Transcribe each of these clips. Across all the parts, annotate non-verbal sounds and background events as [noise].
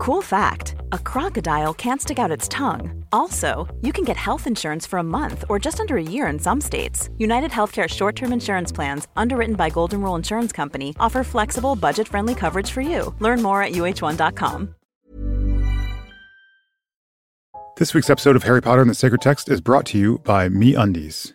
Cool fact a crocodile can't stick out its tongue. Also, you can get health insurance for a month or just under a year in some states. United Healthcare short term insurance plans, underwritten by Golden Rule Insurance Company, offer flexible, budget friendly coverage for you. Learn more at uh1.com. This week's episode of Harry Potter and the Sacred Text is brought to you by Me Undies.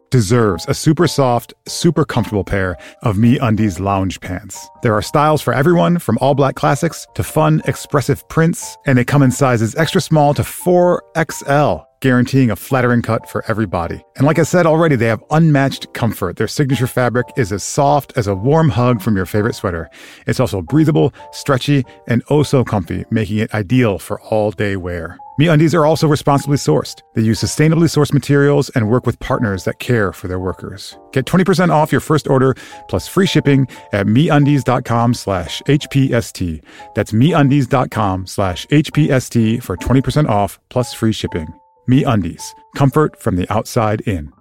deserves a super soft, super comfortable pair of Me Undies lounge pants. There are styles for everyone, from all black classics to fun, expressive prints, and they come in sizes extra small to 4XL guaranteeing a flattering cut for every body. And like I said already, they have unmatched comfort. Their signature fabric is as soft as a warm hug from your favorite sweater. It's also breathable, stretchy, and oh so comfy, making it ideal for all day wear. MeUndies are also responsibly sourced. They use sustainably sourced materials and work with partners that care for their workers. Get 20% off your first order plus free shipping at MeUndies.com slash HPST. That's MeUndies.com slash HPST for 20% off plus free shipping. MeUndies. Comfort from the outside in.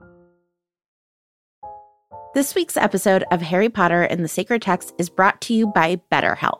This week's episode of Harry Potter and the Sacred Text is brought to you by BetterHelp.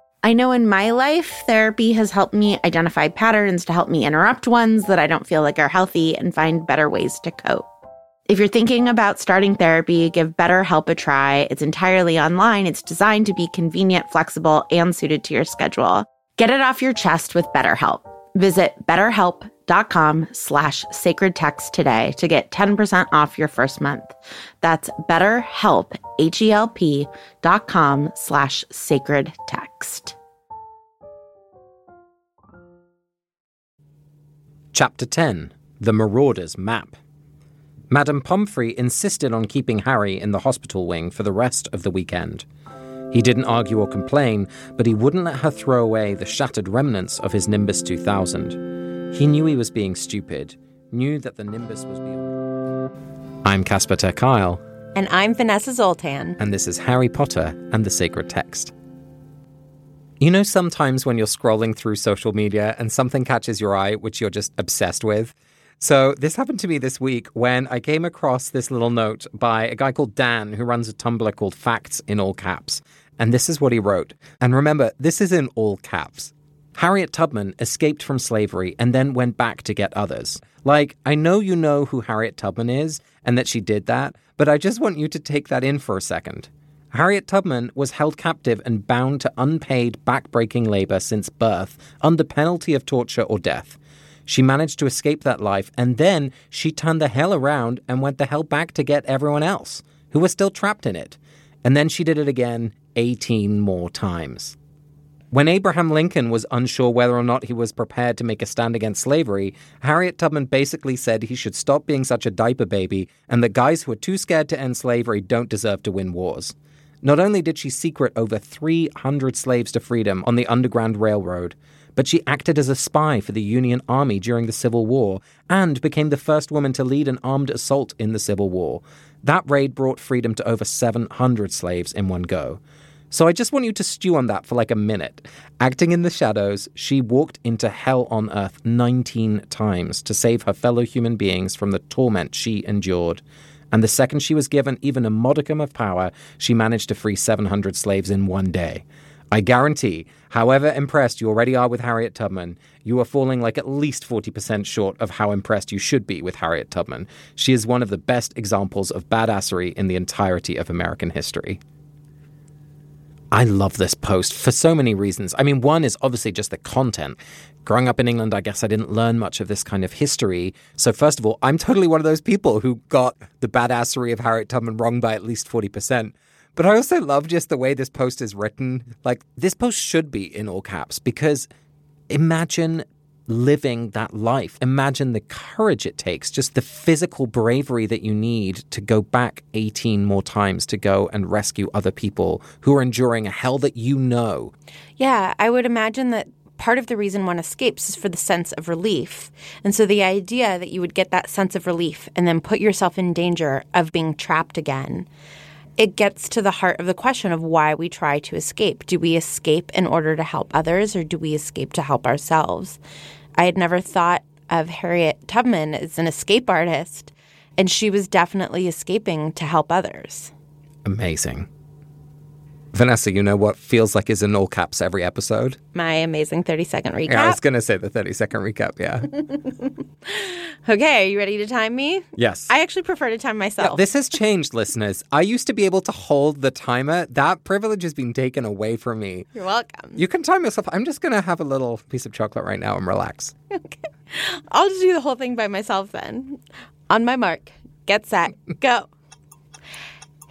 I know in my life, therapy has helped me identify patterns to help me interrupt ones that I don't feel like are healthy and find better ways to cope. If you're thinking about starting therapy, give BetterHelp a try. It's entirely online. It's designed to be convenient, flexible, and suited to your schedule. Get it off your chest with BetterHelp. Visit betterhelp.com slash sacred text today to get 10% off your first month. That's betterhelp, H-E-L-P dot com slash sacred text. Chapter 10 The Marauder's Map Madame Pomfrey insisted on keeping Harry in the hospital wing for the rest of the weekend. He didn't argue or complain, but he wouldn't let her throw away the shattered remnants of his Nimbus 2000. He knew he was being stupid, knew that the Nimbus was beyond. I'm Casper ter Kuile. And I'm Vanessa Zoltan. And this is Harry Potter and the Sacred Text. You know, sometimes when you're scrolling through social media and something catches your eye which you're just obsessed with? So, this happened to me this week when I came across this little note by a guy called Dan who runs a Tumblr called Facts in All Caps. And this is what he wrote. And remember, this is in all caps. Harriet Tubman escaped from slavery and then went back to get others. Like, I know you know who Harriet Tubman is and that she did that, but I just want you to take that in for a second. Harriet Tubman was held captive and bound to unpaid, backbreaking labor since birth, under penalty of torture or death. She managed to escape that life, and then she turned the hell around and went the hell back to get everyone else, who was still trapped in it. And then she did it again 18 more times. When Abraham Lincoln was unsure whether or not he was prepared to make a stand against slavery, Harriet Tubman basically said he should stop being such a diaper baby and that guys who are too scared to end slavery don't deserve to win wars. Not only did she secret over 300 slaves to freedom on the Underground Railroad, but she acted as a spy for the Union Army during the Civil War and became the first woman to lead an armed assault in the Civil War. That raid brought freedom to over 700 slaves in one go. So I just want you to stew on that for like a minute. Acting in the shadows, she walked into hell on earth 19 times to save her fellow human beings from the torment she endured. And the second she was given even a modicum of power, she managed to free 700 slaves in one day. I guarantee, however impressed you already are with Harriet Tubman, you are falling like at least 40% short of how impressed you should be with Harriet Tubman. She is one of the best examples of badassery in the entirety of American history. I love this post for so many reasons. I mean, one is obviously just the content. Growing up in England, I guess I didn't learn much of this kind of history. So, first of all, I'm totally one of those people who got the badassery of Harriet Tubman wrong by at least 40%. But I also love just the way this post is written. Like, this post should be in all caps because imagine living that life. Imagine the courage it takes, just the physical bravery that you need to go back 18 more times to go and rescue other people who are enduring a hell that you know. Yeah, I would imagine that part of the reason one escapes is for the sense of relief. And so the idea that you would get that sense of relief and then put yourself in danger of being trapped again it gets to the heart of the question of why we try to escape. Do we escape in order to help others or do we escape to help ourselves? I had never thought of Harriet Tubman as an escape artist, and she was definitely escaping to help others. Amazing. Vanessa, you know what feels like is in all caps every episode? My amazing 30 second recap. Yeah, I was going to say the 30 second recap, yeah. okay, are you ready to time me? Yes. I actually prefer to time myself. Yeah, this has changed, listeners. I used to be able to hold the timer. That privilege has been taken away from me. You're welcome. You can time yourself. I'm just going to have a little piece of chocolate right now and relax. [laughs] okay. I'll just do the whole thing by myself then. On my mark, get set, [laughs] go.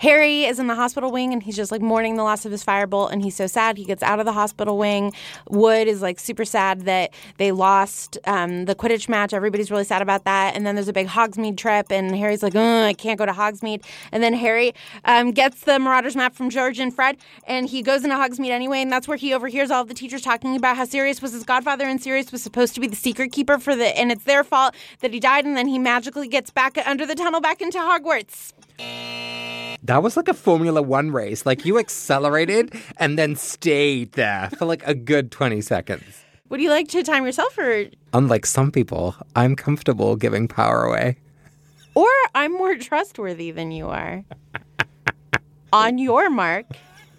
Harry is in the hospital wing and he's just like mourning the loss of his firebolt and he's so sad. He gets out of the hospital wing. Wood is like super sad that they lost um, the Quidditch match. Everybody's really sad about that. And then there's a big Hogsmeade trip and Harry's like, I can't go to Hogsmeade. And then Harry um, gets the Marauders map from George and Fred and he goes into Hogsmeade anyway. And that's where he overhears all the teachers talking about how Sirius was his godfather and Sirius was supposed to be the secret keeper for the, and it's their fault that he died. And then he magically gets back under the tunnel back into Hogwarts. That was like a Formula One race. Like you accelerated and then stayed there for like a good 20 seconds. Would you like to time yourself or? Unlike some people, I'm comfortable giving power away. Or I'm more trustworthy than you are. [laughs] On your mark,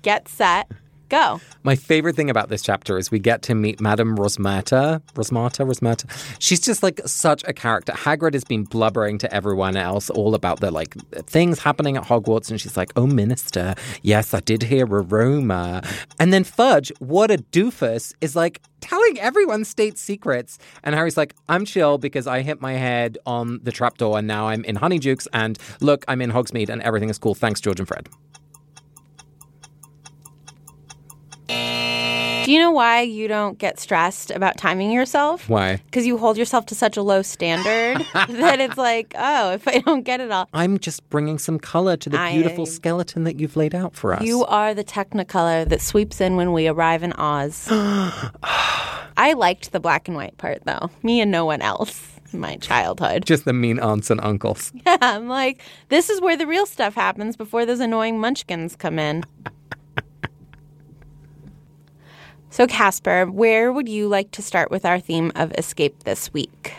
get set, Go. My favorite thing about this chapter is we get to meet Madame Rosmerta. Rosmerta, Rosmerta. She's just like such a character. Hagrid has been blubbering to everyone else all about the like things happening at Hogwarts, and she's like, "Oh, Minister, yes, I did hear a rumor." And then Fudge, what a doofus, is like telling everyone state secrets. And Harry's like, I'm chill because I hit my head on the trapdoor and now I'm in Honeydukes and look, I'm in Hogsmeade and everything is cool. Thanks, George and Fred. Do you know why you don't get stressed about timing yourself? Why? Because you hold yourself to such a low standard [laughs] that it's like, oh, if I don't get it all. I'm just bringing some color to the I- beautiful skeleton that you've laid out for us. You are the technicolor that sweeps in when we arrive in Oz. [gasps] I liked the black and white part, though. Me and no one else. My childhood. just the mean aunts and uncles. [laughs] Yeah, I'm like, this is where the real stuff happens before those annoying munchkins come in. [laughs] so, Casper, where would you like to start with our theme of escape this week?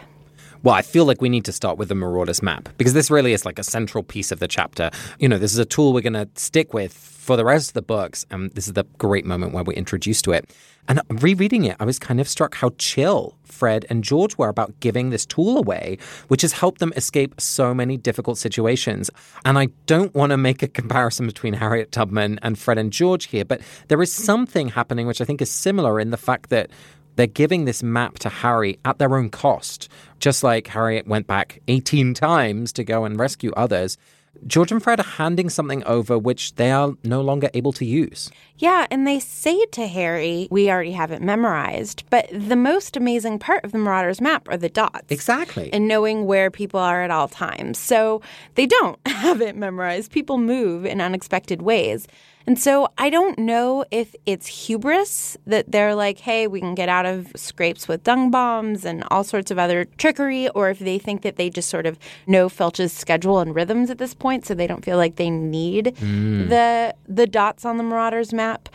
Well, I feel like we need to start with the Marauders map because this really is like a central piece of the chapter. You know, this is a tool we're going to stick with for the rest of the books. And this is the great moment where we're introduced to it. And rereading it, I was kind of struck how chill Fred and George were about giving this tool away, which has helped them escape so many difficult situations. And I don't want to make a comparison between Harriet Tubman and Fred and George here, but there is something happening which I think is similar in the fact that they're giving this map to Harry at their own cost. Just like Harriet went back 18 times to go and rescue others, George and Fred are handing something over which they are no longer able to use. Yeah, and they say to Harry, we already have it memorized. But the most amazing part of the Marauders map are the dots. Exactly. And knowing where people are at all times. So they don't [laughs] have it memorized. People move in unexpected ways. And so I don't know if it's hubris that they're like, hey, we can get out of scrapes with dung bombs and all sorts of other trickery, or if they think that they just sort of know Filch's schedule and rhythms at this point, so they don't feel like they need hmm. the the dots on the Marauders map.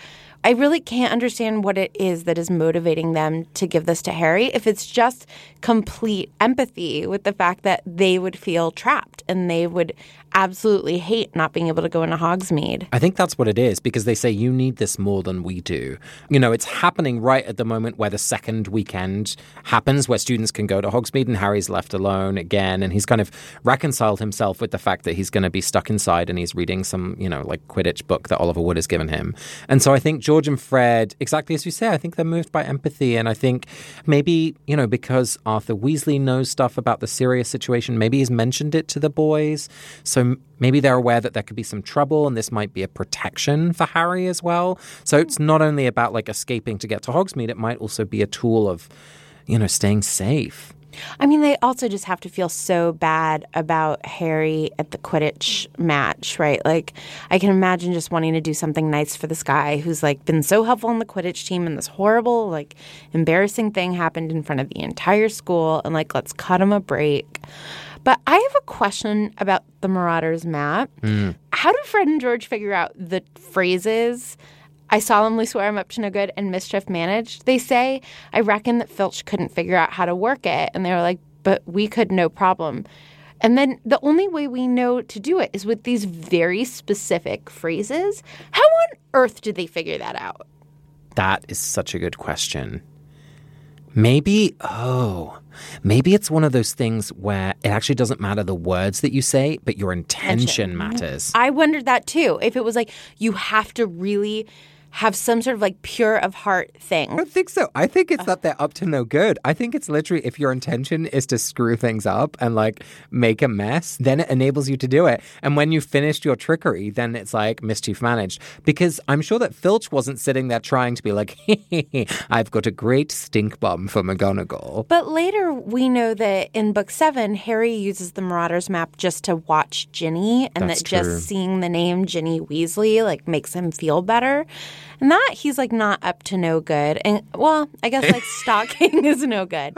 I really can't understand what it is that is motivating them to give this to Harry if it's just complete empathy with the fact that they would feel trapped and they would absolutely hate not being able to go into Hogsmeade. I think that's what it is because they say you need this more than we do. You know, it's happening right at the moment where the second weekend happens, where students can go to Hogsmeade and Harry's left alone again. And he's kind of reconciled himself with the fact that he's going to be stuck inside and he's reading some, you know, like Quidditch book that Oliver Wood has given him. And so I think George and Fred, exactly as you say, I think they're moved by empathy. And I think maybe, you know, because Arthur Weasley knows stuff about the Sirius situation, maybe he's mentioned it to the boys. So maybe they're aware that there could be some trouble and this might be a protection for Harry as well. So it's not only about like escaping to get to Hogsmeade, it might also be a tool of, you know, staying safe. I mean, they also just have to feel so bad about Harry at the Quidditch match, right? Like, I can imagine just wanting to do something nice for this guy who's like been so helpful on the Quidditch team, and this horrible, like, embarrassing thing happened in front of the entire school, and like, let's cut him a break. But I have a question about the Marauders map. Mm. How do Fred and George figure out the phrases? I solemnly swear I'm up to no good and mischief managed. They say, I reckon that Filch couldn't figure out how to work it. And they were like, but we could no problem. And then the only way we know to do it is with these very specific phrases. How on earth did they figure that out? That is such a good question. Maybe, oh, maybe it's one of those things where it actually doesn't matter the words that you say, but your intention mm-hmm. matters. I wondered that too. If it was like you have to really have some sort of like pure of heart thing. I don't think so. I think it's uh, that they're up to no good. I think it's literally if your intention is to screw things up and like make a mess, then it enables you to do it. And when you finished your trickery, then it's like mischief managed. Because I'm sure that Filch wasn't sitting there trying to be like, [laughs] I've got a great stink bomb for McGonagall. But later we know that in book seven, Harry uses the Marauders map just to watch Ginny and That's that true. just seeing the name Ginny Weasley like makes him feel better. And that he's like not up to no good. And well, I guess like [laughs] stalking is no good.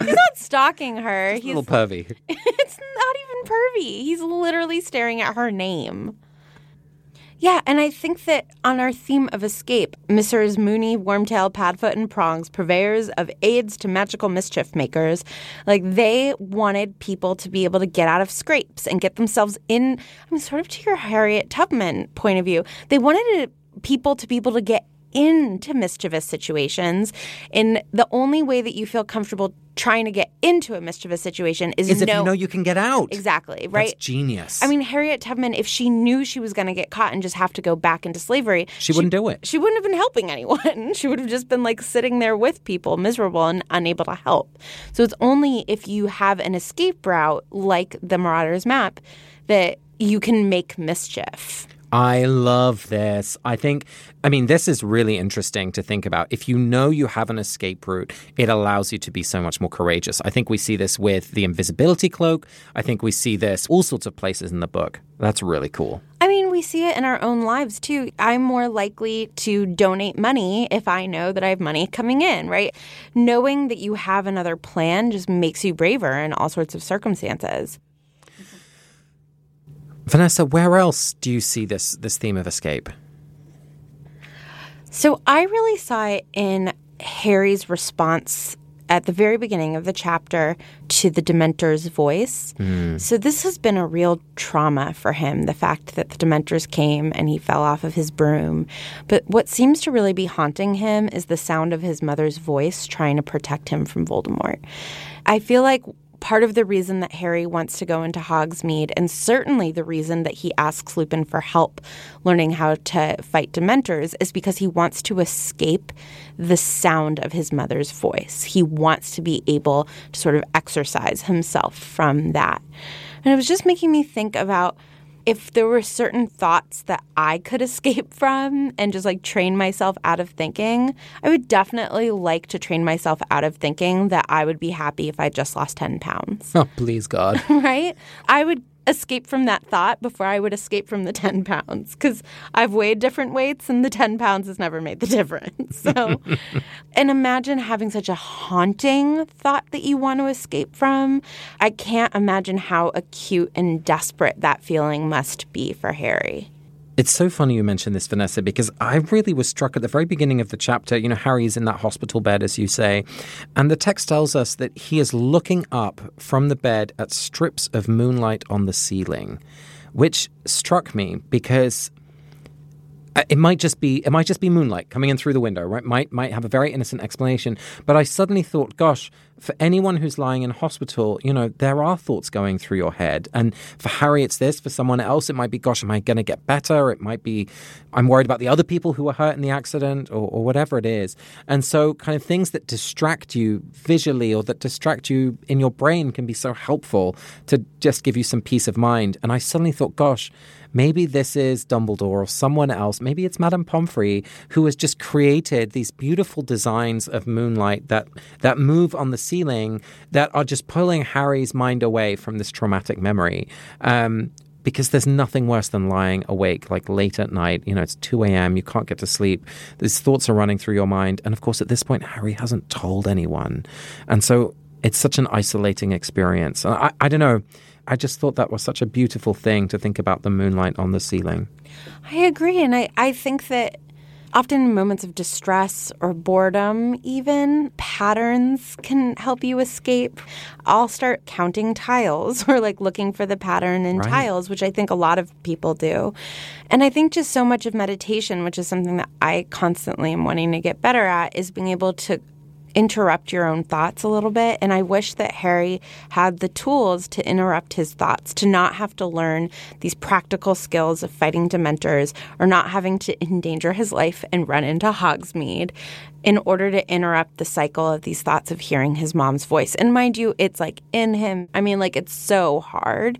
He's not stalking her. He's, he's a little pervy. [laughs] it's not even pervy. He's literally staring at her name. Yeah, and I think that on our theme of escape, Messrs. Moony, Wormtail, Padfoot, and Prongs, purveyors of aids to magical mischief makers, like they wanted people to be able to get out of scrapes and get themselves in. I mean, sort of to your Harriet Tubman point of view, they wanted to people to be able to get into mischievous situations. And the only way that you feel comfortable trying to get into a mischievous situation is, is know, if you know you can get out. Exactly, right? That's genius. I mean, Harriet Tubman, if she knew she was going to get caught and just have to go back into slavery, she, she wouldn't do it. She wouldn't have been helping anyone. [laughs] she would have just been like sitting there with people, miserable and unable to help. So it's only if you have an escape route like the Marauders map that you can make mischief. I love this. I think, I mean, this is really interesting to think about. If you know you have an escape route, it allows you to be so much more courageous. I think we see this with the invisibility cloak. I think we see this all sorts of places in the book. That's really cool. I mean, we see it in our own lives too. I'm more likely to donate money if I know that I have money coming in, right? Knowing that you have another plan just makes you braver in all sorts of circumstances. Vanessa, where else do you see this this theme of escape? So I really saw it in Harry's response at the very beginning of the chapter to the Dementor's voice. Mm. So this has been a real trauma for him, the fact that the Dementors came and he fell off of his broom. But what seems to really be haunting him is the sound of his mother's voice trying to protect him from Voldemort. I feel like part of the reason that Harry wants to go into Hogsmeade, and certainly the reason that he asks Lupin for help learning how to fight Dementors, is because he wants to escape the sound of his mother's voice. He wants to be able to sort of exercise himself from that. And it was just making me think about if there were certain thoughts that I could [laughs] escape from and just like train myself out of thinking, I would definitely like to train myself out of thinking that I would be happy if I just lost 10 pounds. Oh, please, God. [laughs] right? I would escape from that thought before I would escape from the [laughs] 10 pounds because I've weighed different weights and the 10 pounds has never made the [laughs] difference. So, [laughs] and imagine having such a haunting thought that you want to escape from. I can't imagine how acute and desperate that feeling must be for Harry. It's so funny you mentioned this, Vanessa, because I really was struck at the very beginning of the chapter. You know, Harry's in that hospital bed, as you say, and the text tells us that he is looking up from the bed at strips of moonlight on the ceiling, which struck me because uh, it might just be it might just be moonlight coming in through the window, right? Might might have a very innocent explanation, but I suddenly thought, gosh, for anyone who's lying in hospital, you know, there are thoughts going through your head. And for Harry, it's this. For someone else, it might be, gosh, am I going to get better? It might be, I'm worried about the other people who were hurt in the accident or, or whatever it is. And so, kind of things that distract you visually or that distract you in your brain can be so helpful to just give you some peace of mind. And I suddenly thought, gosh, maybe this is Dumbledore or someone else. Maybe it's Madame Pomfrey who has just created these beautiful designs of moonlight that that move on the ceiling that are just pulling Harry's mind away from this traumatic memory. Um, because there's nothing worse than lying awake like late at night. You know, it's 2 a.m., you can't get to sleep. These thoughts are running through your mind. And of course, at this point, Harry hasn't told anyone. And so it's such an isolating experience. I, I don't know. I just thought that was such a beautiful thing to think about the moonlight on the ceiling. I agree. And I, I think that often in moments of distress or boredom, even patterns can help you escape. I'll start counting tiles [laughs] or like looking for the pattern in right. tiles, which I think a lot of people do. And I think just so much of meditation, which is something that I constantly am wanting to get better at, is being able to interrupt your own thoughts a little bit. And I wish that Harry had the tools to interrupt his thoughts, to not have to learn these practical skills of fighting dementors or not having to endanger his life and run into Hogsmeade in order to interrupt the cycle of these thoughts of hearing his mom's voice. And mind you, it's like in him. I mean, like it's so hard.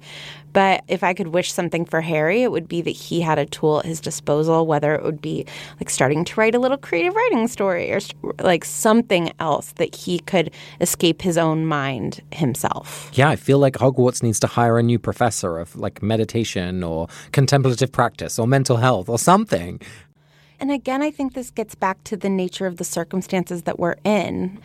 But if I could wish something for Harry, it would be that he had a tool at his disposal, whether it would be like starting to write a little creative writing story or like something else that he could escape his own mind himself. Yeah, I feel like Hogwarts needs to hire a new professor of like meditation or contemplative practice or mental health or something. And again, I think this gets back to the nature of the circumstances that we're in.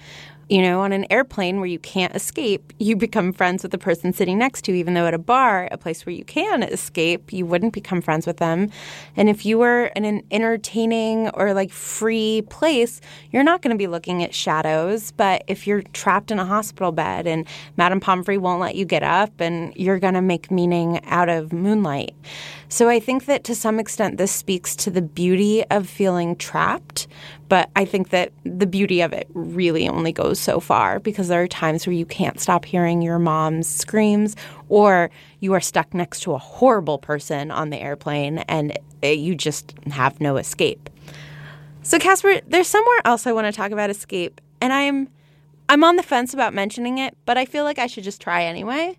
You know, on an airplane where you can't escape, you become friends with the person sitting next to you, even though at a bar, a place where you can escape, you wouldn't become friends with them. And if you were in an entertaining or like free place, you're not going to be looking at shadows. But if you're trapped in a hospital bed and Madame Pomfrey won't let you get up and you're going to make meaning out of moonlight. So I think that to some extent this speaks to the beauty of feeling trapped, but I think that the beauty of it really only goes so far because there are times where you can't stop hearing your mom's screams or you are stuck next to a horrible person on the airplane and uh, you just have no escape. So Casper, there's somewhere else I want to talk about escape, and I'm I'm on the fence about mentioning it, but I feel like I should just try anyway.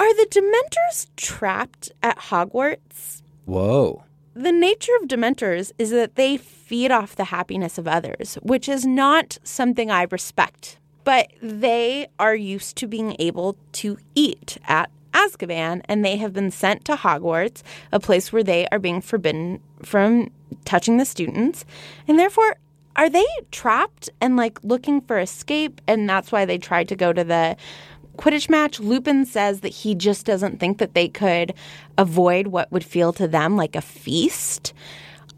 Are the Dementors trapped at Hogwarts? Whoa. The nature of Dementors is that they feed off the happiness of others, which is not something I respect. But they are used to being able to eat at Azkaban, and they have been sent to Hogwarts, a place where they are being forbidden from touching the students. And therefore, are they trapped and like looking for escape? And that's why they tried to go to the Quidditch match, Lupin says that he just doesn't think that they could avoid what would feel to them like a feast.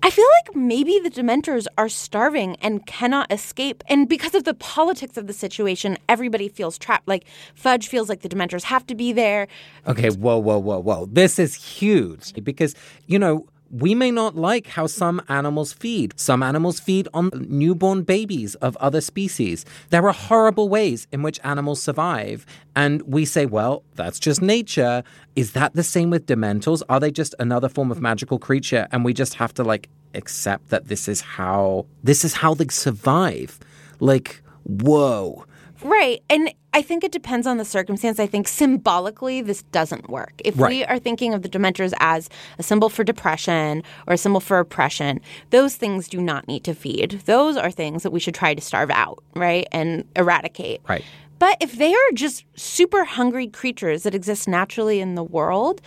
I feel like maybe the Dementors are starving and cannot escape. And because of the politics of the situation, everybody feels trapped. Like Fudge feels like the Dementors have to be there. Okay, whoa, whoa, whoa, whoa. This is huge because, you know, we may not like how some animals feed. Some animals feed on newborn babies of other species. There are horrible ways in which animals survive. And we say, well, that's just nature. Is that the same with dementors? Are they just another form of magical creature? And we just have to like accept that this is how this is how they survive. Like, whoa. Right. And I think it depends on the circumstance. I think symbolically, this doesn't work. If right. we are thinking of the Dementors as a symbol for depression or a symbol for oppression, those things do not need to feed. Those are things that we should try to starve out, right? And eradicate. Right. But if they are just super hungry creatures that exist naturally in the world,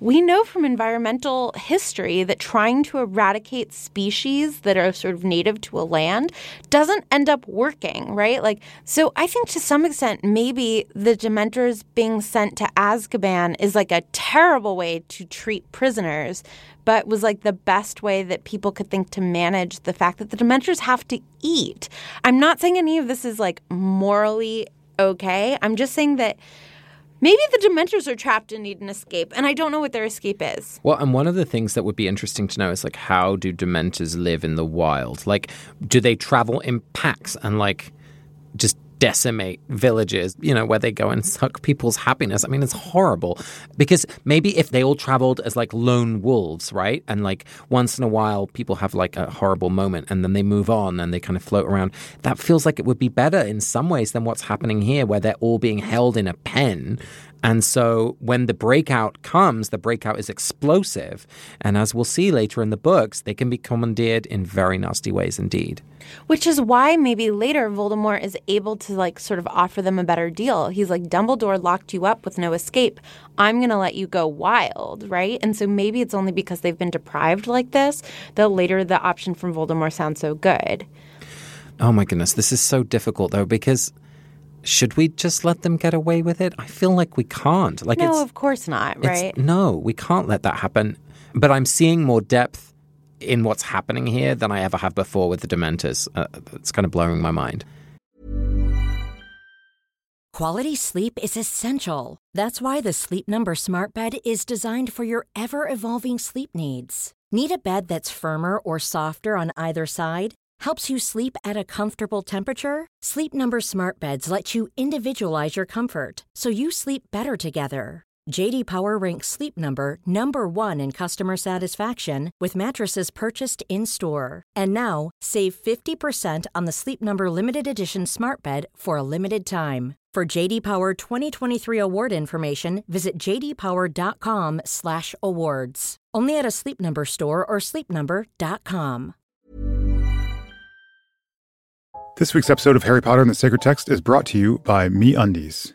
we know from environmental history that trying to eradicate species that are sort of native to a land doesn't end up working, right? Like, so I think to some extent, maybe the Dementors being sent to Azkaban is like a terrible way to treat prisoners, but was like the best way that people could think to manage the fact that the Dementors have to eat. I'm not saying any of this is like morally okay. I'm just saying that Maybe the Dementors are trapped and need an escape, and I don't know what their escape is. Well, and one of the things that would be interesting to know is like how do Dementors live in the wild? Like, do they travel in packs and like just decimate villages, you know, where they go and suck people's happiness. I mean, it's horrible because maybe if they all traveled as like lone wolves, right? And like once in a while people have like a horrible moment and then they move on and they kind of float around. That feels like it would be better in some ways than what's happening here where they're all being held in a pen and so when the breakout comes, the breakout is explosive. And as we'll see later in the books, they can be commandeered in very nasty ways indeed. Which is why maybe later Voldemort is able to like sort of offer them a better deal. He's like, Dumbledore locked you up with no escape. I'm going to let you go wild, right? And so maybe it's only because they've been deprived like this that later the option from Voldemort sounds so good. Oh my goodness. This is so difficult though, because should we just let them get away with it? I feel like we can't. Like no, of course not, right? No, we can't let that happen. But I'm seeing more depth in what's happening here than I ever have before with the Dementors. Uh, it's kind of blowing my mind. Quality sleep is essential. That's why the Sleep Number Smart Bed is designed for your ever evolving sleep needs. Need a bed that's firmer or softer on either side? helps you sleep at a comfortable temperature? Sleep Number smart beds let you individualize your comfort so you sleep better together. JD Power ranks Sleep Number number 1 in customer satisfaction with mattresses purchased in-store. And now, save 50% on the Sleep Number limited edition smart bed for a limited time. For JD Power 2023 award information, visit jdpower.com/awards. Only at a Sleep Number store or sleepnumber.com. This week's episode of Harry Potter and the Sacred Text is brought to you by Me Undies.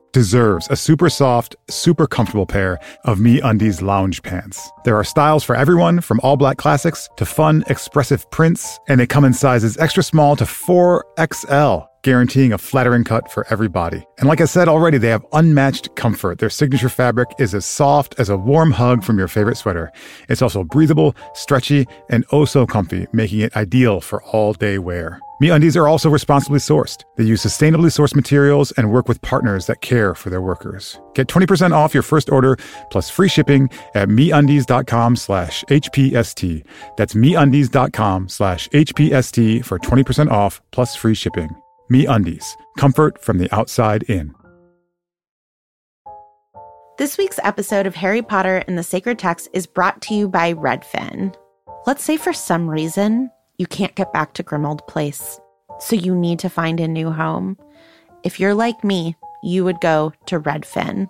deserves a super soft, super comfortable pair of Me Undies lounge pants. There are styles for everyone, from all black classics to fun, expressive prints, and they come in sizes extra small to 4XL guaranteeing a flattering cut for every body. And like I said already, they have unmatched comfort. Their signature fabric is as soft as a warm hug from your favorite sweater. It's also breathable, stretchy, and oh so comfy, making it ideal for all day wear. MeUndies are also responsibly sourced. They use sustainably sourced materials and work with partners that care for their workers. Get 20% off your first order plus free shipping at MeUndies.com slash HPST. That's MeUndies.com slash HPST for 20% off plus free shipping. Me Undies, comfort from the outside in. This week's episode of Harry Potter and the Sacred Text is brought to you by Redfin. Let's say for some reason you can't get back to Grimmauld Place, so you need to find a new home. If you're like me, you would go to Redfin.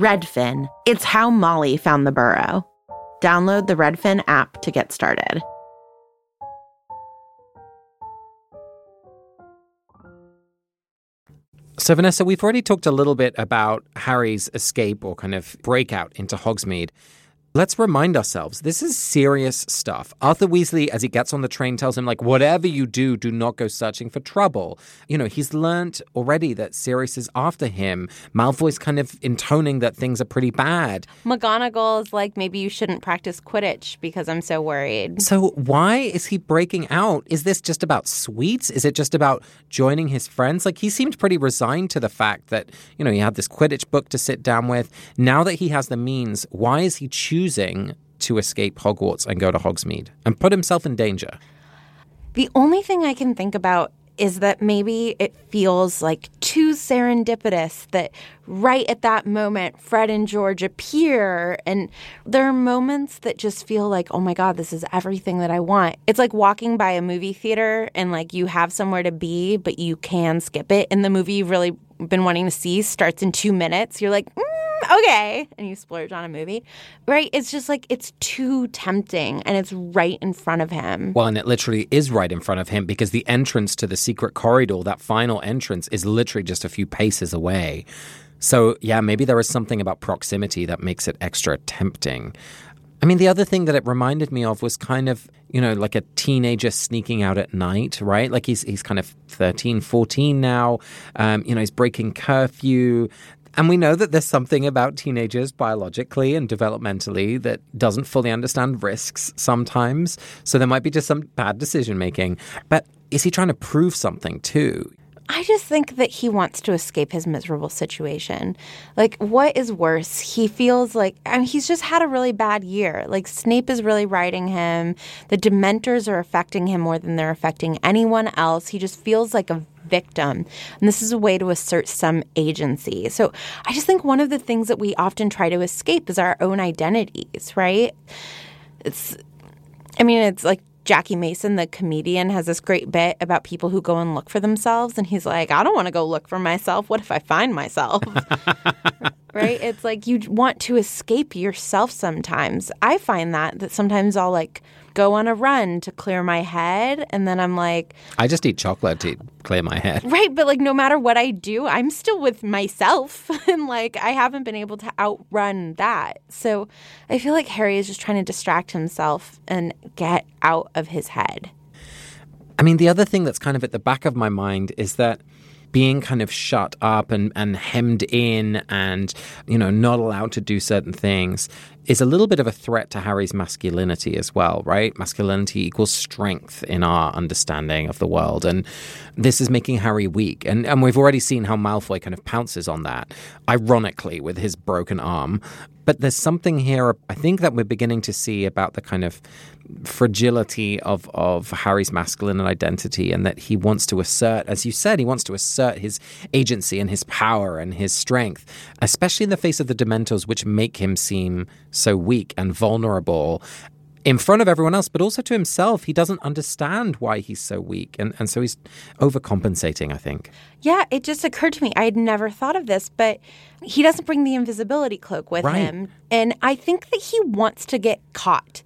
Redfin. It's how Molly found the burrow. Download the Redfin app to get started. So, Vanessa, we've already talked a little bit about Harry's escape or kind of breakout into Hogsmeade. Let's remind ourselves this is serious stuff. Arthur Weasley, as he gets on the train, tells him, like, whatever you do, do not go searching for trouble. You know, he's learnt already that Sirius is after him. Malfoy's kind of intoning that things are pretty bad. McGonagall is like, maybe you shouldn't practice Quidditch because I'm so worried. So, why is he breaking out? Is this just about sweets? Is it just about joining his friends? Like, he seemed pretty resigned to the fact that, you know, he had this Quidditch book to sit down with. Now that he has the means, why is he choosing? Choosing to escape Hogwarts and go to Hogsmeade and put himself in danger. The only thing I can think about is that maybe it feels like too serendipitous that right at that moment, Fred and George appear. And there are moments that just feel like, oh my God, this is everything that I want. It's like walking by a movie theater and like you have somewhere to be, but you can skip it. And the movie you've really been wanting to see starts in two minutes. You're like, mm, [laughs] okay. And you splurge on a movie, right? It's just like, it's too tempting and it's right in front of him. Well, and it literally is right in front of him because the entrance to the secret corridor, that final entrance, is literally just a few paces away. So, yeah, maybe there is something about proximity that makes it extra tempting. I mean, the other thing that it reminded me of was kind of, you know, like a teenager sneaking out at night, right? Like he's he's kind of 13, 14 now. Um, you know, he's breaking curfew. And we know that there's something about teenagers biologically and developmentally that doesn't fully understand risks sometimes. So there might be just some bad decision making. But is he trying to prove something too? I just think that he wants to escape his miserable situation. Like, what is worse? He feels like, mean, he's just had a really bad year. Like, Snape is really riding him. The Dementors are affecting him more than they're affecting anyone else. He just feels like a victim. And this is a way to assert some agency. So I just think one of the things that we often try to escape is our own identities, right? It's, I mean, it's like Jackie Mason, the comedian, has this great bit about people who go and look for themselves. And he's like, I don't want to go look for myself. What if I find myself? [laughs] right? It's like you want to escape yourself sometimes. I find that, that sometimes I'll like go on a run to clear my head. And then I'm like, I just eat chocolate to clear my head. Right. But like, no matter what I do, I'm still with myself. [laughs] and like, I haven't been able to outrun that. So I feel like Harry is just trying to distract himself and get out of his head. I mean, the other thing that's kind of at the back of my mind is that being kind of shut up and, and hemmed in and, you know, not allowed to do certain things is a little bit of a threat to Harry's masculinity as well, right? Masculinity equals strength in our understanding of the world. And this is making Harry weak. And, and we've already seen how Malfoy kind of pounces on that, ironically, with his broken arm. But there's something here, I think, that we're beginning to see about the kind of fragility of, of Harry's masculine identity and that he wants to assert, as you said, he wants to assert his agency and his power and his strength, especially in the face of the Dementors, which make him seem so weak and vulnerable in front of everyone else, but also to himself. He doesn't understand why he's so weak. And, and so he's overcompensating, I think. Yeah, it just occurred to me. I had never thought of this, but he doesn't bring the invisibility cloak with Right. him. And I think that he wants to get caught.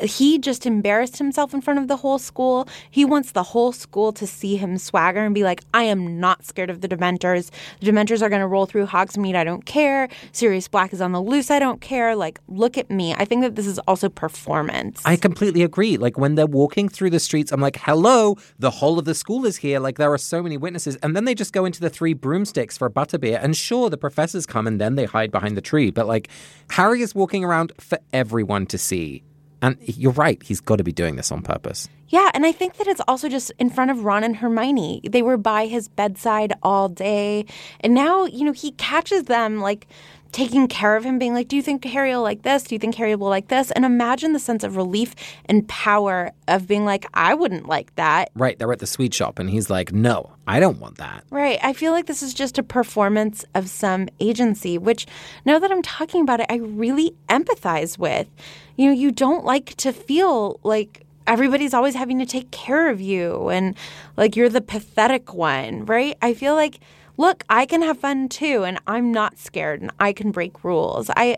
He just embarrassed himself in front of the whole school. He wants the whole school to see him swagger and be like, I am not scared of the Dementors. The Dementors are going to roll through Hogsmeade. I don't care. Sirius Black is on the loose. I don't care. Like, look at me. I think that this is also performance. I completely agree. Like when they're walking through the streets, I'm like, hello, the whole of the school is here. Like there are so many witnesses. And then they just go into the three broomsticks for butterbeer. And sure, the come and then they hide behind the tree. But like Harry is walking around for everyone to see. And you're right, he's got to be doing this on purpose. Yeah, and I think that it's also just in front of Ron and Hermione. They were by his bedside all day. And now, you know, he catches them like taking care of him, being like, Do you think Harry will like this? Do you think Harry will like this? And imagine the sense of relief and power of being like, I wouldn't like that. Right, they're at the sweet shop and he's like, no, I don't want that. Right. I feel like this is just a performance of some agency, which now that I'm talking about it, I really empathize with. You know, you don't like to feel like everybody's always having to take care of you and like you're the pathetic one, right? I feel like, look, I can have fun too and I'm not scared and I can break rules. I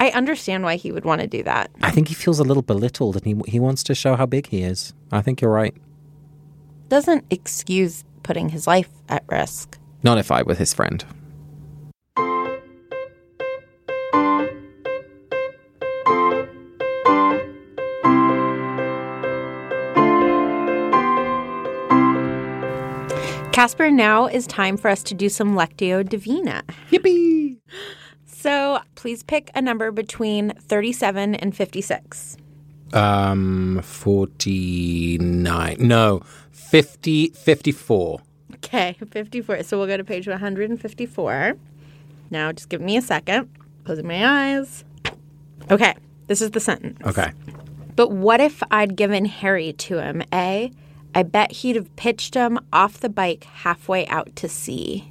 I understand why he would want to do that. I think he feels a little belittled and he, he wants to show how big he is. I think you're right. Doesn't excuse putting his life at risk. Not if I were his friend. Casper, now is time for us to do some Lectio Divina. Yippee! So please pick a number between 37 and 56. Um, 49. No, 50, 54. Okay, [laughs] 54. So we'll go to page 154. Now just give me a second. Closing my eyes. Okay, this is the sentence. Okay. But what if I'd given Harry to him, eh? I bet he'd have pitched him off the bike halfway out to sea.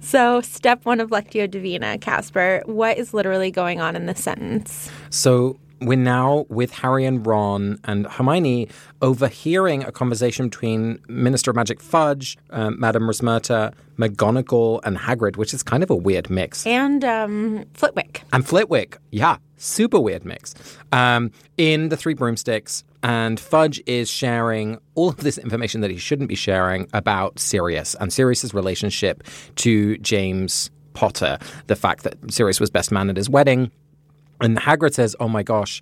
So, step one of Lectio Divina, Casper, what is literally going on in this sentence? So, we're now with Harry and Ron and Hermione overhearing a conversation between Minister of Magic Fudge, uh, Madame Rosmerta, McGonagall, and Hagrid, which is kind of a weird mix. And um, Flitwick. And Flitwick, yeah, super weird mix. Um, in the Three Broomsticks, and Fudge is sharing all of this information that he shouldn't be sharing about Sirius and Sirius's relationship to James Potter. The fact that Sirius was best man at his wedding and Hagrid says, Oh my gosh,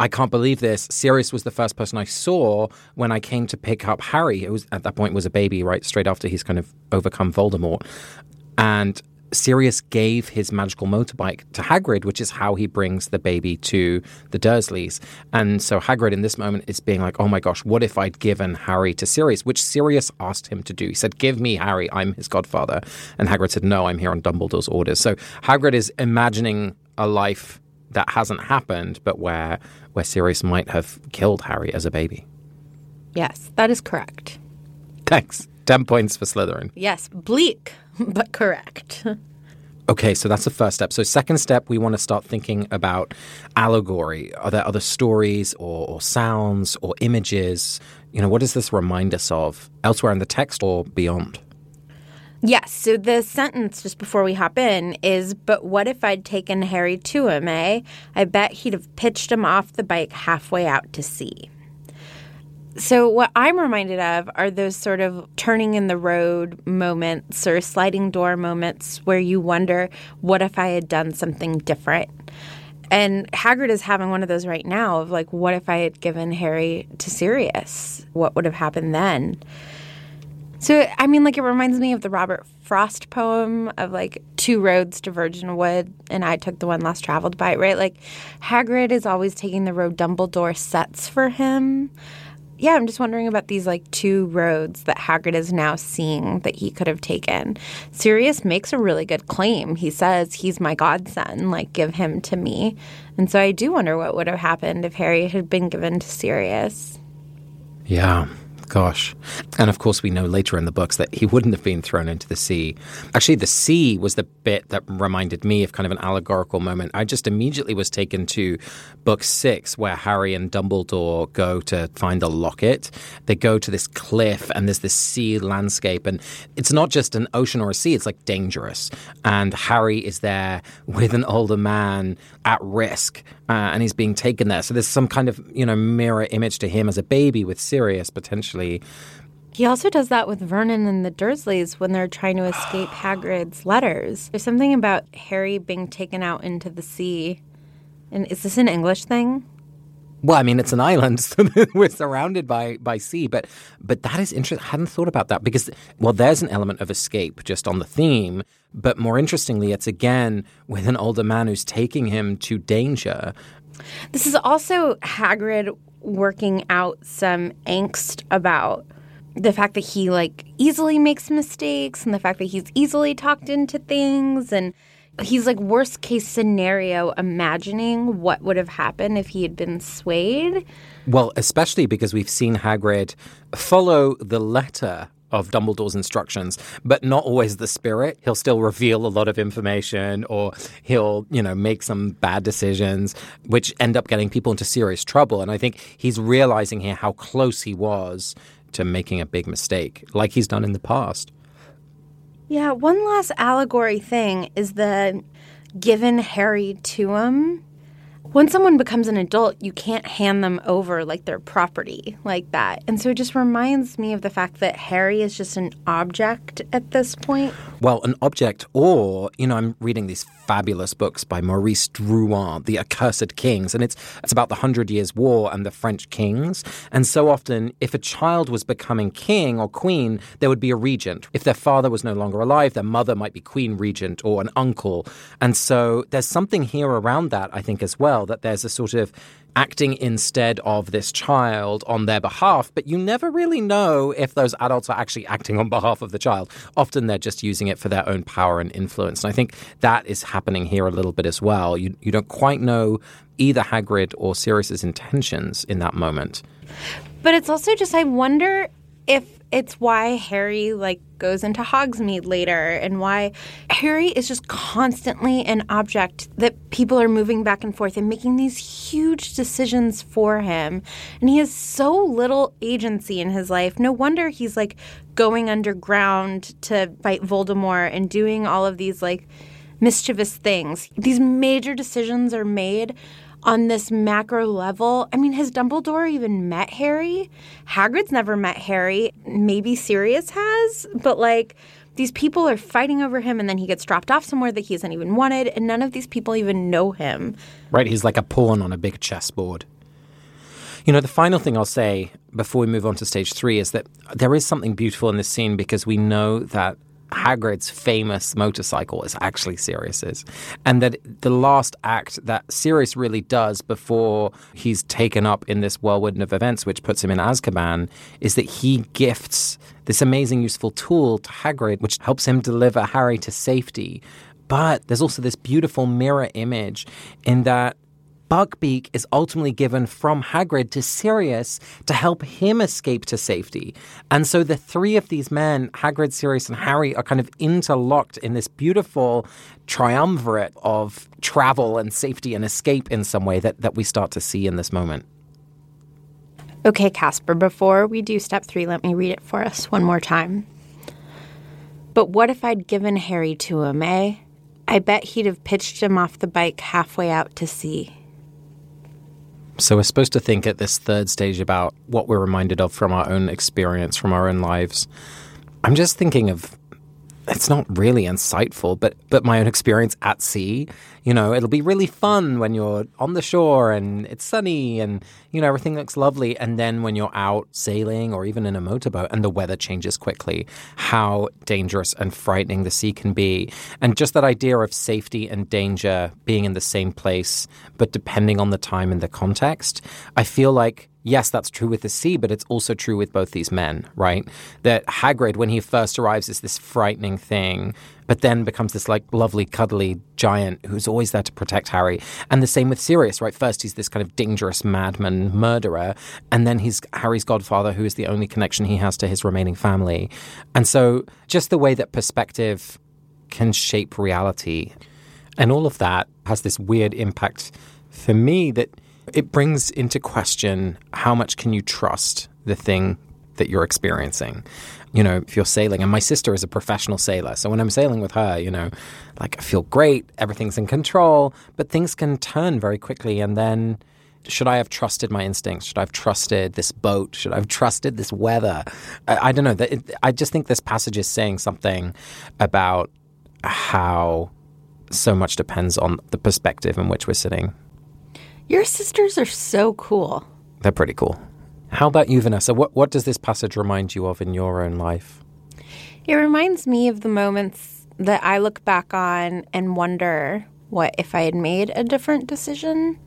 I can't believe this. Sirius was the first person I saw when I came to pick up Harry. It was at that point was a baby, right? Straight after he's kind of overcome Voldemort. And Sirius gave his magical motorbike to Hagrid, which is how he brings the baby to the Dursleys. And so Hagrid in this moment is being like, oh my gosh, what if I'd given Harry to Sirius, which Sirius asked him to do. He said, give me Harry, I'm his godfather. And Hagrid said, no, I'm here on Dumbledore's orders. So Hagrid is imagining a life that hasn't happened, but where where Sirius might have killed Harry as a baby. Yes, that is correct. Thanks. Ten points for Slytherin. Yes, bleak, [laughs] but correct. Okay, so that's the first step. So, second step, we want to start thinking about allegory. Are there other stories or, or, sounds or images? You know, what does this remind us of elsewhere in the text or beyond? Yes. So the sentence just before we hop in is, but what if I'd taken Harry to him, eh? I bet he'd have pitched him off the bike halfway out to sea. So, what I'm reminded of are those sort of turning in the road moments or sliding door moments where you wonder, what if I had done something different? And Hagrid is having one of those right now of like, what if I had given Harry to Sirius? What would have happened then? So, I mean, like, it reminds me of the Robert Frost poem of like two roads to Virgin Wood, and I took the one less traveled by, right? Like, Hagrid is always taking the road Dumbledore sets for him. Yeah, I'm just wondering about these like two roads that Hagrid is now seeing that he could have taken. Sirius makes a really good claim. He says, He's my godson, like, give him to me. And so I do wonder what would have happened if Harry had been given to Sirius. Yeah. Gosh. And of course, we know later in the books that he wouldn't have been thrown into the sea. Actually, the sea was the bit that reminded me of kind of an allegorical moment. I just immediately was taken to book six, where Harry and Dumbledore go to find the locket. They go to this cliff, and there's this sea landscape. And it's not just an ocean or a sea, it's like dangerous. And Harry is there with an older man at risk, uh, and he's being taken there. So there's some kind of, you know, mirror image to him as a baby with Sirius potentially actually. He also does that with Vernon and the Dursleys when they're trying to escape [gasps] Hagrid's letters. There's something about Harry being taken out into the sea. And is this an English thing? Well, I mean, it's an island, [laughs] so we're surrounded by by sea. But but that is interesting. I hadn't thought about that because well, there's an element of escape just on the theme. But more interestingly, it's again with an older man who's taking him to danger. This is also Hagrid working out some angst about the fact that he like easily makes mistakes and the fact that he's easily talked into things and he's like worst case scenario imagining what would have happened if he had been swayed. Well, especially because we've seen Hagrid follow the letter of Dumbledore's instructions, but not always the spirit. He'll still reveal a lot of information or he'll, you know, make some bad decisions, which end up getting people into serious trouble. And I think he's realizing here how close he was to making a big mistake, like he's done in the past. Yeah, one last allegory thing is the given Harry to him when someone becomes an adult, you can't hand them over like their property like that. And so it just reminds me of the fact that Harry is just an object at this point. Well, an object, or, you know, I'm reading these fabulous books by Maurice Druon, The Accursed Kings, and it's, it's about the Hundred Years' War and the French kings. And so often, if a child was becoming king or queen, there would be a regent. If their father was no longer alive, their mother might be queen regent or an uncle. And so there's something here around that, I think, as well well, that there's a sort of acting instead of this child on their behalf, but you never really know if those adults are actually acting on behalf of the child. Often they're just using it for their own power and influence. And I think that is happening here a little bit as well. You, you don't quite know either Hagrid or Sirius's intentions in that moment. But it's also just, I wonder if it's why Harry like goes into Hogsmeade later and why Harry is just constantly an object that people are moving back and forth and making these huge decisions for him. And he has so little agency in his life. No wonder he's like going underground to fight Voldemort and doing all of these like mischievous things. These major decisions are made on this macro level. I mean, has Dumbledore even met Harry? Hagrid's never met Harry. Maybe Sirius has, but like these people are fighting over him and then he gets dropped off somewhere that he hasn't even wanted and none of these people even know him. Right, he's like a pawn on a big chessboard. You know, the final thing I'll say before we move on to stage three is that there is something beautiful in this scene because we know that Hagrid's famous motorcycle is actually Sirius's. And that the last act that Sirius really does before he's taken up in this whirlwind of events, which puts him in Azkaban, is that he gifts this amazing, useful tool to Hagrid, which helps him deliver Harry to safety. But there's also this beautiful mirror image in that Buckbeak is ultimately given from Hagrid to Sirius to help him escape to safety. And so the three of these men, Hagrid, Sirius, and Harry, are kind of interlocked in this beautiful triumvirate of travel and safety and escape in some way that, that we start to see in this moment. Okay, Casper, before we do step three, let me read it for us one more time. But what if I'd given Harry to him, eh? I bet he'd have pitched him off the bike halfway out to sea. So we're supposed to think at this third stage about what we're reminded of from our own experience, from our own lives. I'm just thinking of it's not really insightful, but but my own experience at sea. You know, it'll be really fun when you're on the shore and it's sunny and you know everything looks lovely. And then when you're out sailing or even in a motorboat and the weather changes quickly, how dangerous and frightening the sea can be. And just that idea of safety and danger being in the same place, but depending on the time and the context, I feel like yes, that's true with the sea, but it's also true with both these men, right? That Hagrid, when he first arrives, is this frightening thing, but then becomes this like lovely, cuddly giant who's always there to protect Harry. And the same with Sirius, right? First, he's this kind of dangerous madman murderer, and then he's Harry's godfather, who is the only connection he has to his remaining family. And so, just the way that perspective can shape reality, and all of that has this weird impact for me that it brings into question how much can you trust the thing that you're experiencing. You know, if you're sailing, and my sister is a professional sailor, so when I'm sailing with her, you know, like I feel great, everything's in control, but things can turn very quickly, and then should I have trusted my instincts? Should I have trusted this boat? Should I have trusted this weather? I, I don't know. I just think this passage is saying something about how so much depends on the perspective in which we're sitting. Your sisters are so cool. They're pretty cool. How about you, Vanessa? What, what does this passage remind you of in your own life? It reminds me of the moments that I look back on and wonder what if I had made a different decision.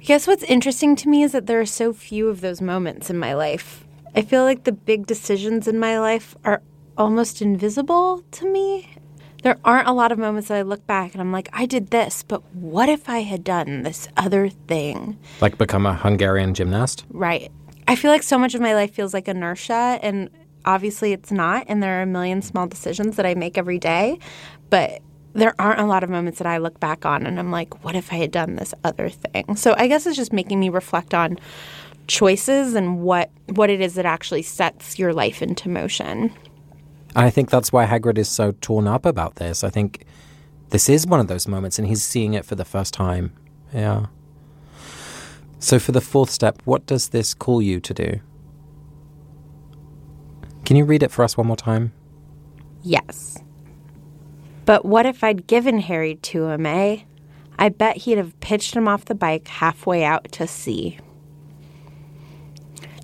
I guess what's interesting to me is that there are so few of those moments in my life. I feel like the big decisions in my life are almost invisible to me there aren't a lot of moments that I look back and I'm like, I did this, but what if I had done this other thing? Like become a Hungarian gymnast? Right. I feel like so much of my life feels like inertia, and obviously it's not. And there are a million small decisions that I make every day, but there aren't a lot of moments that I look back on and I'm like, what if I had done this other thing? So I guess it's just making me reflect on choices and what what it is that actually sets your life into motion. And I think that's why Hagrid is so torn up about this. I think this is one of those moments, and he's seeing it for the first time. Yeah. So, for the fourth step, what does this call you to do? Can you read it for us one more time? Yes. But what if I'd given Harry to him, eh? I bet he'd have pitched him off the bike halfway out to sea.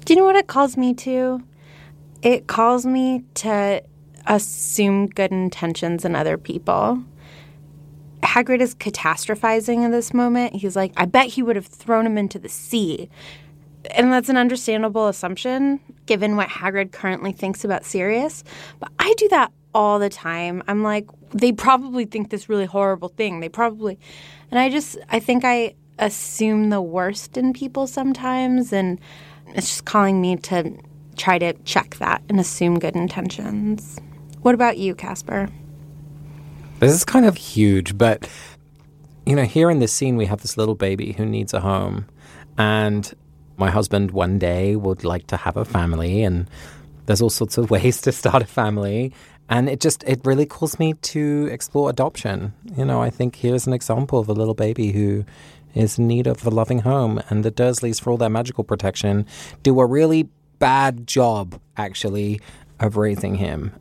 Do you know what it calls me to? It calls me to assume good intentions in other people. Hagrid is catastrophizing in this moment. He's like, I bet he would have thrown him into the sea. And that's an understandable assumption given what Hagrid currently thinks about Sirius. But I do that all the time. I'm like, they probably think this really horrible thing. They probably. And I just, I think I assume the worst in people sometimes. And it's just calling me to try to check that and assume good intentions. What about you, Casper? This is kind of huge, but you know, here in this scene, we have this little baby who needs a home. And my husband one day would like to have a family, and there's all sorts of [laughs] ways to start a family. And it just, it really calls me to explore adoption. You know, I think here's an example of a little baby who is in need of a loving home. And the Dursleys, for all their magical protection, do a really bad job, actually, of raising him.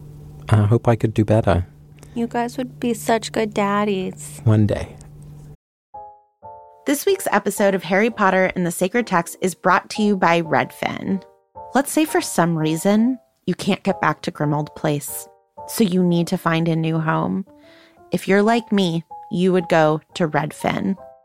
I hope I could do better. You guys would be such good daddies. One day. This week's episode of Harry Potter and the Sacred Text is brought to you by Redfin. Let's say for some reason you can't get back to Grimmauld Place, so you need to find a new home. If you're like me, you would go to Redfin.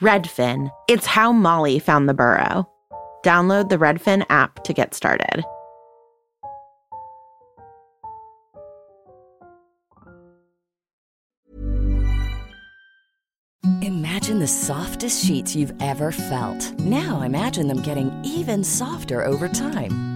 Redfin. It's how Molly found the burrow. Download the Redfin app to get started. Imagine the softest sheets you've ever felt. Now imagine them getting even softer over time.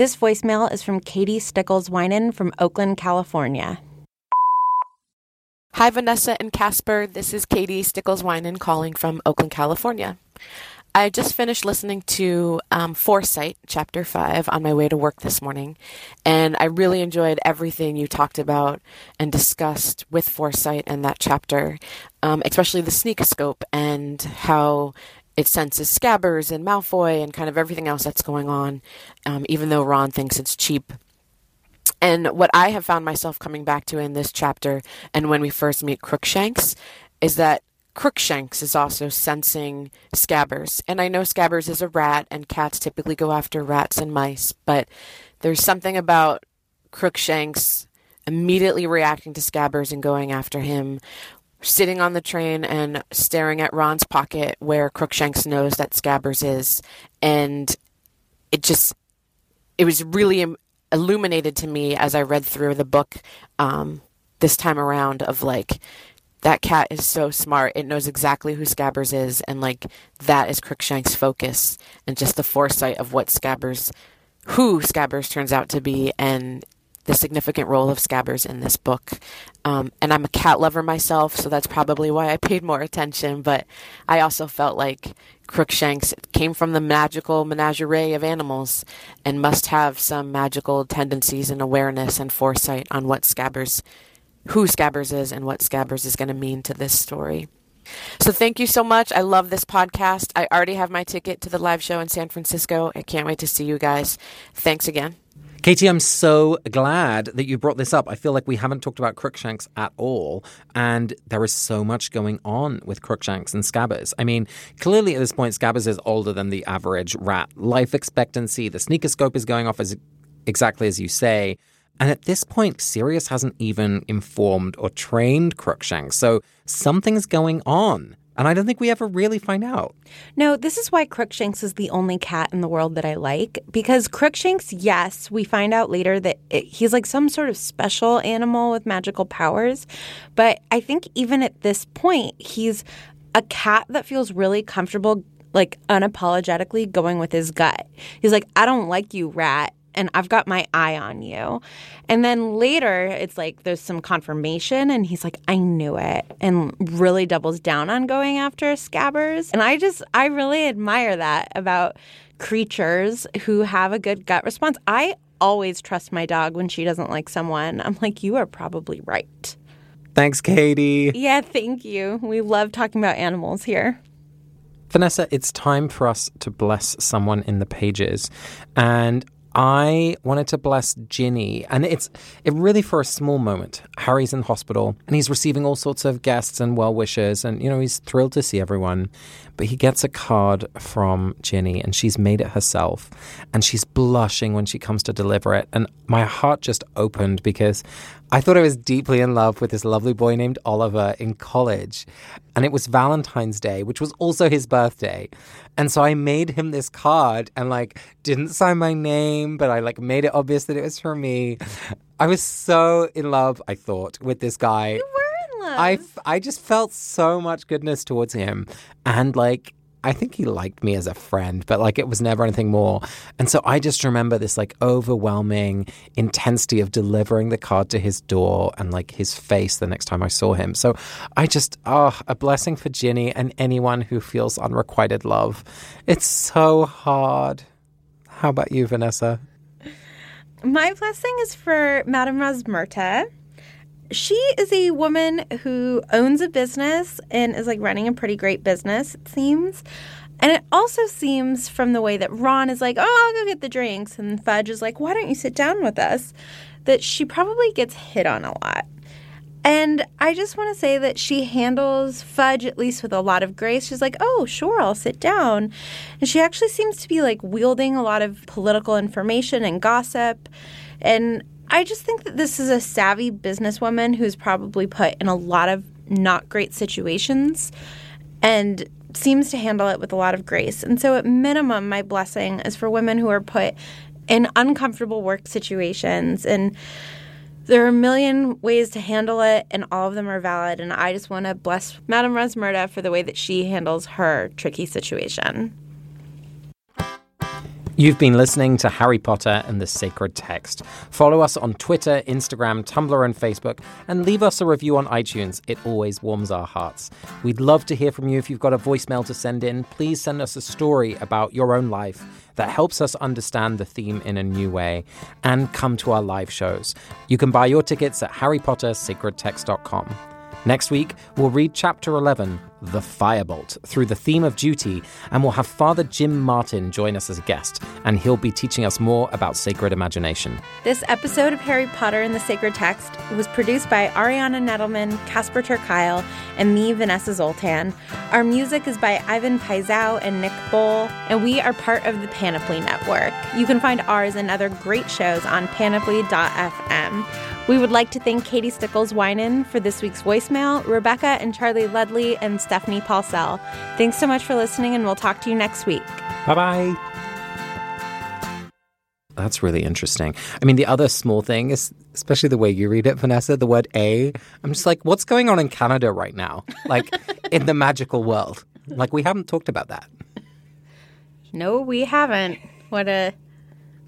This voicemail is from Katie Stickles Winan from Oakland, California. Hi, Vanessa and Casper. This is Katie Stickles Winan calling from Oakland, California. I just finished listening to um, Foresight, Chapter 5, on my way to work this morning, and I really enjoyed everything you talked about and discussed with Foresight and that chapter, um, especially the sneakoscope and how it senses Scabbers and Malfoy and kind of everything else that's going on, um, even though Ron thinks it's cheap. And what I have found myself coming back to in this chapter, and when we first meet Crookshanks, is that Crookshanks is also sensing Scabbers. And I know Scabbers is a rat, and cats typically go after rats and mice, but there's something about Crookshanks immediately reacting to Scabbers and going after him sitting on the train and staring at Ron's pocket where Crookshanks knows that Scabbers is. And it just, it was really illuminated to me as I read through the book um, this time around of like, that cat is so smart. It knows exactly who Scabbers is. And like, that is Crookshanks' focus and just the foresight of what Scabbers, who Scabbers turns out to be. And the significant role of Scabbers in this book. Um, and I'm a cat lover myself, so that's probably why I paid more attention. But I also felt like Crookshanks came from the magical menagerie of animals and must have some magical tendencies and awareness and foresight on what Scabbers, who Scabbers is, and what Scabbers is going to mean to this story. So thank you so much. I love this podcast. I already have my ticket to the live show in San Francisco. I can't wait to see you guys. Thanks again. Katie, I'm so glad that you brought this up. I feel like we haven't talked about Crookshanks at all, and there is so much going on with Crookshanks and Scabbers. I mean, clearly at this point, Scabbers is older than the average rat. Life expectancy, the sneakoscope is going off as exactly as you say. And at this point, Sirius hasn't even informed or trained Crookshanks. So something's going on. And I don't think we ever really find out. No, this is why Crookshanks is the only cat in the world that I like. Because Crookshanks, yes, we find out later that it, he's like some sort of special animal with magical powers. But I think even at this point, he's a cat that feels really comfortable, like unapologetically going with his gut. He's like, I don't like you, rat and I've got my eye on you. And then later, it's like there's some confirmation, and he's like, I knew it, and really doubles down on going after scabbers. And I just, I really admire that about creatures who have a good gut response. I always trust my dog when she doesn't like someone. I'm like, you are probably right. Thanks, Katie. Yeah, thank you. We love talking about animals here. Vanessa, it's time for us to bless someone in the pages. And I wanted to bless Ginny, and it's it really for a small moment. Harry's in hospital, and he's receiving all sorts of guests and well wishers, and you know he's thrilled to see everyone. But he gets a card from Ginny, and she's made it herself, and she's blushing when she comes to deliver it, and my heart just opened because I thought I was deeply in love with this lovely boy named Oliver in college. And it was Valentine's Day, which was also his birthday. And so I made him this card and like didn't sign my name, but I like made it obvious that it was for me. I was so in love, I thought, with this guy. You love. I, I just felt so much goodness towards him. And like, I think he liked me as a friend, but like it was never anything more. And so I just remember this like overwhelming intensity of delivering the card to his door and like his face the next time I saw him. So I just, oh, a blessing for Ginny and anyone who feels unrequited love. It's so hard. How about you, Vanessa? My blessing is for Madame Rosmerta she is a woman who owns a business and is like running a pretty great business, it seems. And it also seems from the way that Ron is like, oh, I'll go get the drinks. And Fudge is like, why don't you sit down with us? That she probably gets hit on a lot. And I just want to say that she handles Fudge at least with a lot of grace. She's like, oh, sure, I'll sit down. And she actually seems to be like wielding a lot of political information and gossip. And I just think that this is a savvy businesswoman who's probably put in a lot of not great situations and seems to handle it with a lot of grace. And so, at minimum, my blessing is for women who are put in uncomfortable work situations. And there are a million ways to handle it, and all of them are valid. And I just want to bless Madame Rosmerta for the way that she handles her tricky situation. You've been listening to Harry Potter and the Sacred Text. Follow us on Twitter, Instagram, Tumblr, and Facebook, and leave us a review on iTunes. It always warms our hearts. We'd love to hear from you if you've got a voicemail to send in. Please send us a story about your own life that helps us understand the theme in a new way and come to our live shows. You can buy your tickets at harrypottersacredtext.com. Next week, we'll read Chapter 11, The Firebolt, through the theme of duty, and we'll have Father Jim Martin join us as a guest, and he'll be teaching us more about sacred imagination. This episode of Harry Potter and the Sacred Text was produced by Ariana Nedelman, Casper ter Kuile, and me, Vanessa Zoltan. Our music is by Ivan Paisau and Nick Bowl, and we are part of the Panoply Network. You can find ours and other great shows on panoply.fm. We would like to thank Katie Stickles Winan for this week's voicemail, Rebecca and Charlie Ludley, and Stephanie Paulsell. Thanks so much for listening, and we'll talk to you next week. Bye bye. That's really interesting. I mean, the other small thing is, especially the way you read it, Vanessa, the word A. I'm just like, what's going on in Canada right now? Like, [laughs] in the magical world. Like, we haven't talked about that. No, we haven't. What a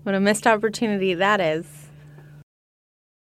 what a missed opportunity that is.